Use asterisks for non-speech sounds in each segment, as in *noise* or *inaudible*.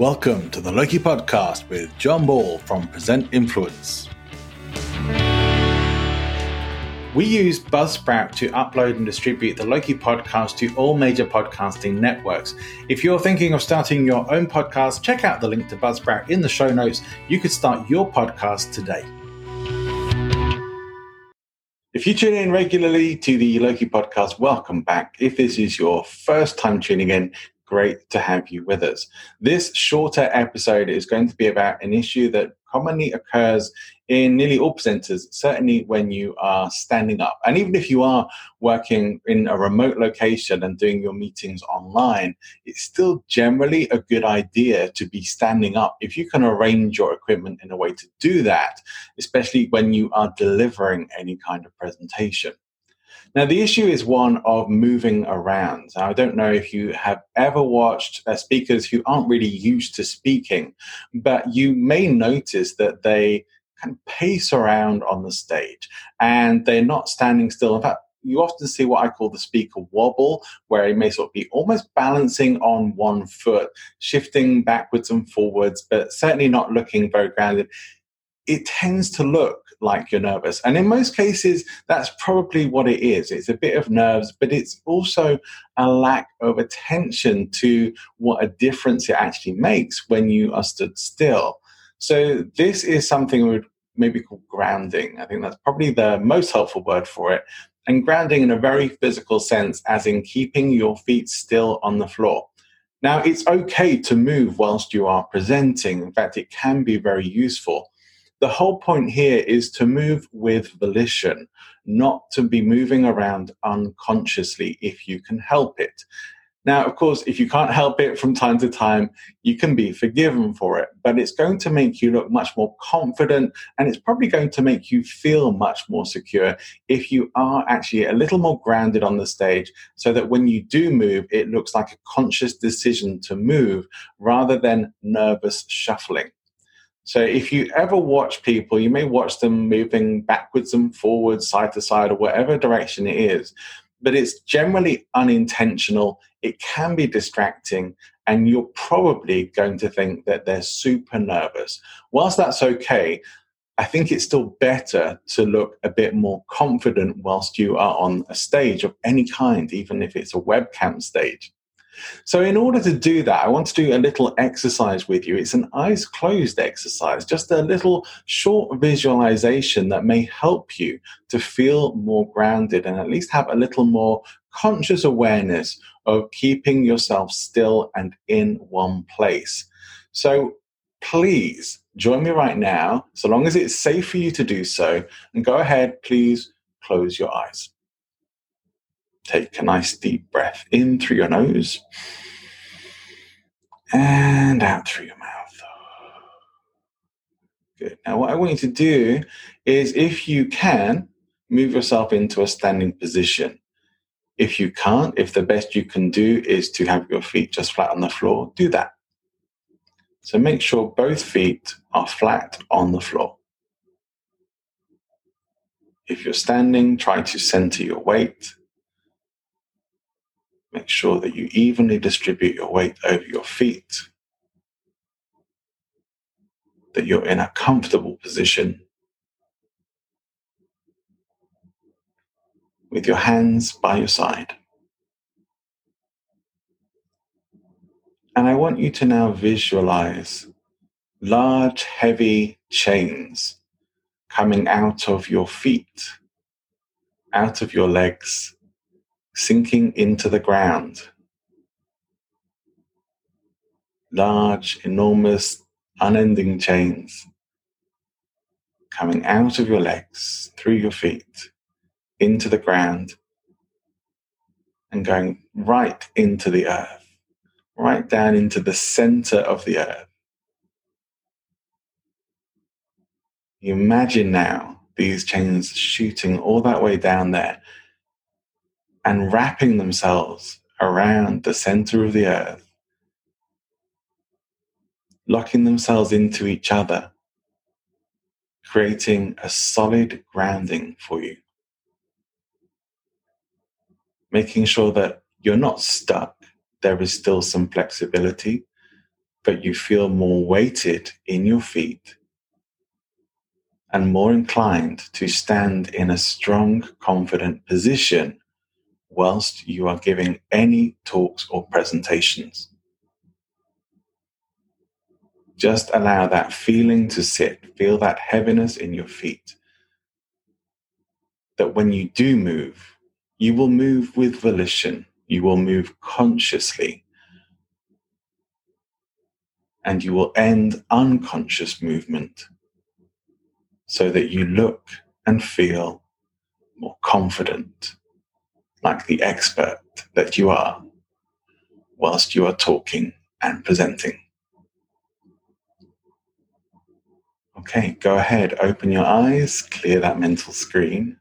Welcome to the Loki Podcast with John Ball from Present Influence. We use Buzzsprout to upload and distribute the Loki podcast to all major podcasting networks. If you're thinking of starting your own podcast, check out the link to Buzzsprout in the show notes. You could start your podcast today. If you tune in regularly to the Loki podcast, welcome back. If this is your first time tuning in, great to have you with us. This shorter episode is going to be about an issue that commonly occurs in nearly all presenters, certainly when you are standing up. And even if you are working in a remote location and doing your meetings online, it's still generally a good idea to be standing up if you can arrange your equipment in a way to do that, especially when you are delivering any kind of presentation. Now, the issue is one of moving around. I don't know if you have ever watched uh, speakers who aren't really used to speaking, but you may notice that they kind of pace around on the stage and they're not standing still. In fact, you often see what I call the speaker wobble, where he may sort of be almost balancing on one foot, shifting backwards and forwards, but certainly not looking very grounded. It tends to look like you're nervous. And in most cases, that's probably what it is. It's a bit of nerves, but it's also a lack of attention to what a difference it actually makes when you are stood still. So this is something we would maybe call grounding. I think that's probably the most helpful word for it. And grounding in a very physical sense, as in keeping your feet still on the floor. Now, it's okay to move whilst you are presenting. In fact, it can be very useful the whole point here is to move with volition, not to be moving around unconsciously if you can help it. Now, of course, if you can't help it from time to time, you can be forgiven for it, but it's going to make you look much more confident and it's probably going to make you feel much more secure if you are actually a little more grounded on the stage so that when you do move, it looks like a conscious decision to move rather than nervous shuffling. So if you ever watch people, you may watch them moving backwards and forwards, side to side, or whatever direction it is, but it's generally unintentional. It can be distracting, and you're probably going to think that they're super nervous. Whilst that's okay, I think it's still better to look a bit more confident whilst you are on a stage of any kind, even if it's a webcam stage. So, in order to do that, I want to do a little exercise with you. It's an eyes closed exercise, just a little short visualization that may help you to feel more grounded and at least have a little more conscious awareness of keeping yourself still and in one place. So, please join me right now, so long as it's safe for you to do so, and go ahead, please close your eyes. Take a nice deep breath in through your nose and out through your mouth. Good. Now, what I want you to do is, if you can, move yourself into a standing position. If you can't, if the best you can do is to have your feet just flat on the floor, do that. So make sure both feet are flat on the floor. If you're standing, try to center your weight Make sure that you evenly distribute your weight over your feet, that you're in a comfortable position with your hands by your side. And I want you to now visualize large, heavy chains coming out of your feet, out of your legs, sinking into the ground. Large, enormous, unending chains coming out of your legs, through your feet, into the ground, and going right into the earth, right down into the center of the earth. You imagine now these chains shooting all that way down there and wrapping themselves around the center of the earth, locking themselves into each other, creating a solid grounding for you. Making sure that you're not stuck, there is still some flexibility, but you feel more weighted in your feet and more inclined to stand in a strong, confident position whilst you are giving any talks or presentations. Just allow that feeling to sit. Feel that heaviness in your feet. That when you do move, you will move with volition, you will move consciously, and you will end unconscious movement so that you look and feel more confident, like the expert that you are, whilst you are talking and presenting. Okay, go ahead, open your eyes, clear that mental screen.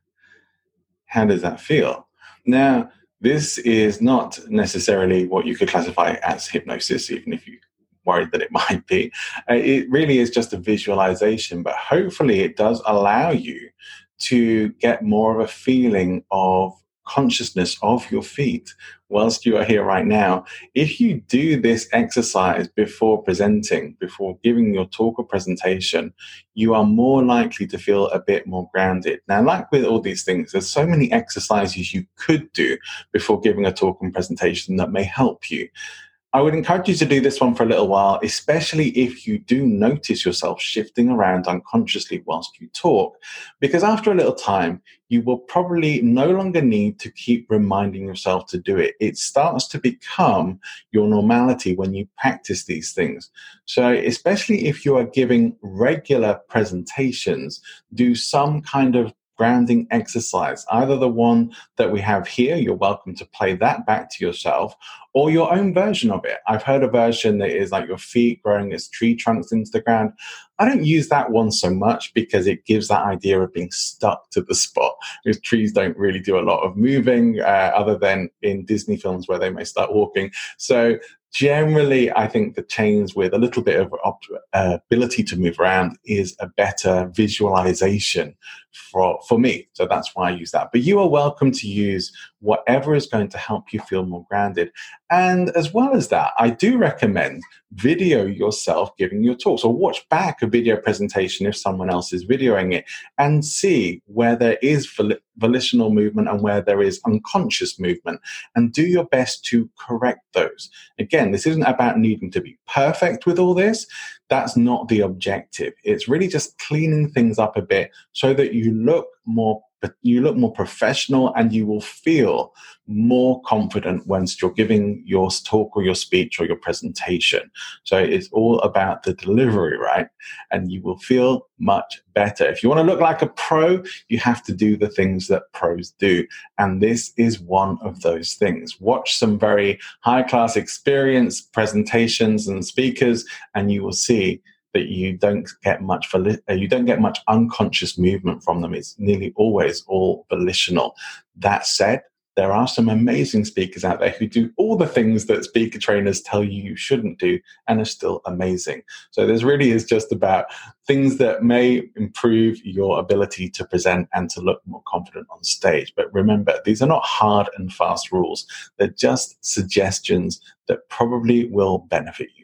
How does that feel? Now, this is not necessarily what you could classify as hypnosis, even if you worried that it *laughs* might be. Uh, it really is just a visualization, but hopefully it does allow you to get more of a feeling of consciousness of your feet whilst you are here right now. If you do this exercise before presenting, before giving your talk or presentation, you are more likely to feel a bit more grounded. Now, like with all these things, there's so many exercises you could do before giving a talk and presentation that may help you. I would encourage you to do this one for a little while, especially if you do notice yourself shifting around unconsciously whilst you talk, because after a little time, you will probably no longer need to keep reminding yourself to do it. It starts to become your normality when you practice these things. So, especially if you are giving regular presentations, do some kind of grounding exercise, either the one that we have here, you're welcome to play that back to yourself, or your own version of it. I've heard a version that is like your feet growing as tree trunks into the ground. I don't use that one so much because it gives that idea of being stuck to the spot. Because trees don't really do a lot of moving, uh, other than in Disney films where they may start walking. So generally, I think the chains with a little bit of uh, ability to move around is a better visualization for, for me. So that's why I use that. But you are welcome to use whatever is going to help you feel more grounded. And as well as that, I do recommend video yourself giving your talks or watch back a video presentation if someone else is videoing it and see where there is volitional movement and where there is unconscious movement and do your best to correct those. Again, this isn't about needing to be perfect with all this. That's not the objective. It's really just cleaning things up a bit so that you look more but you look more professional and you will feel more confident once you're giving your talk or your speech or your presentation. So it's all about the delivery, right? And you will feel much better. If you want to look like a pro, you have to do the things that pros do. And this is one of those things. Watch some very high class experience presentations and speakers, and you will see that you don't get much uh, you don't get much unconscious movement from them. It's nearly always all volitional. That said, there are some amazing speakers out there who do all the things that speaker trainers tell you you shouldn't do and are still amazing. So this really is just about things that may improve your ability to present and to look more confident on stage. But remember, these are not hard and fast rules. They're just suggestions that probably will benefit you.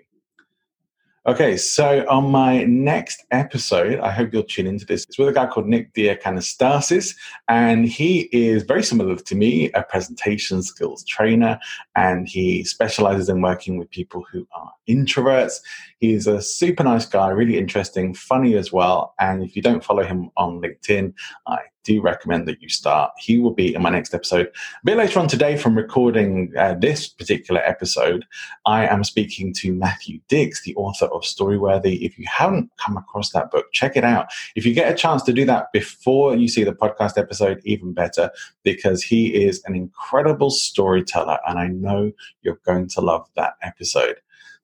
Okay, so on my next episode, I hope you'll tune into this. It's with a guy called Nick Diakanastasis, and he is very similar to me, a presentation skills trainer, and he specializes in working with people who are introverts. He's a super nice guy, really interesting, funny as well. And if you don't follow him on LinkedIn, I do recommend that you start. He will be in my next episode. A bit later on today, from recording uh, this particular episode, I am speaking to Matthew Dicks, the author of Storyworthy. If you haven't come across that book, check it out. If you get a chance to do that before you see the podcast episode, even better, because he is an incredible storyteller, and I know you're going to love that episode.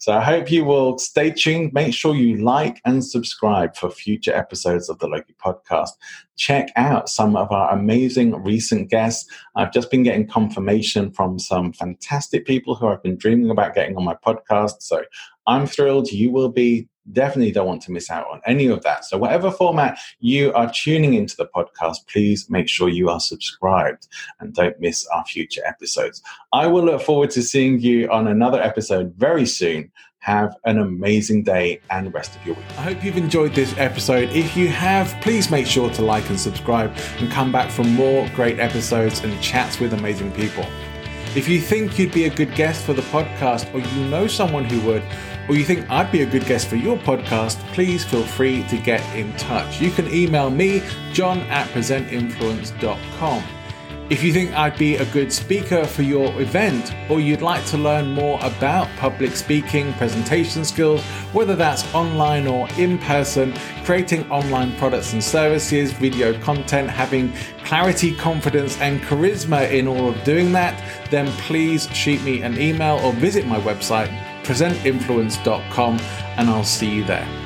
So I hope you will stay tuned. Make sure you like and subscribe for future episodes of the Loki podcast. Check out some of our amazing recent guests. I've just been getting confirmation from some fantastic people who I've been dreaming about getting on my podcast. So I'm thrilled. You will be definitely don't want to miss out on any of that. So, whatever format you are tuning into the podcast, please make sure you are subscribed and don't miss our future episodes. I will look forward to seeing you on another episode very soon. Have an amazing day and rest of your week. I hope you've enjoyed this episode. If you have, please make sure to like and subscribe and come back for more great episodes and chats with amazing people. If you think you'd be a good guest for the podcast or you know someone who would, or you think I'd be a good guest for your podcast, please feel free to get in touch. You can email me, john at presentinfluence.com. If you think I'd be a good speaker for your event, or you'd like to learn more about public speaking, presentation skills, whether that's online or in person, creating online products and services, video content, having clarity, confidence, and charisma in all of doing that, then please shoot me an email or visit my website, presentinfluence.com, and I'll see you there.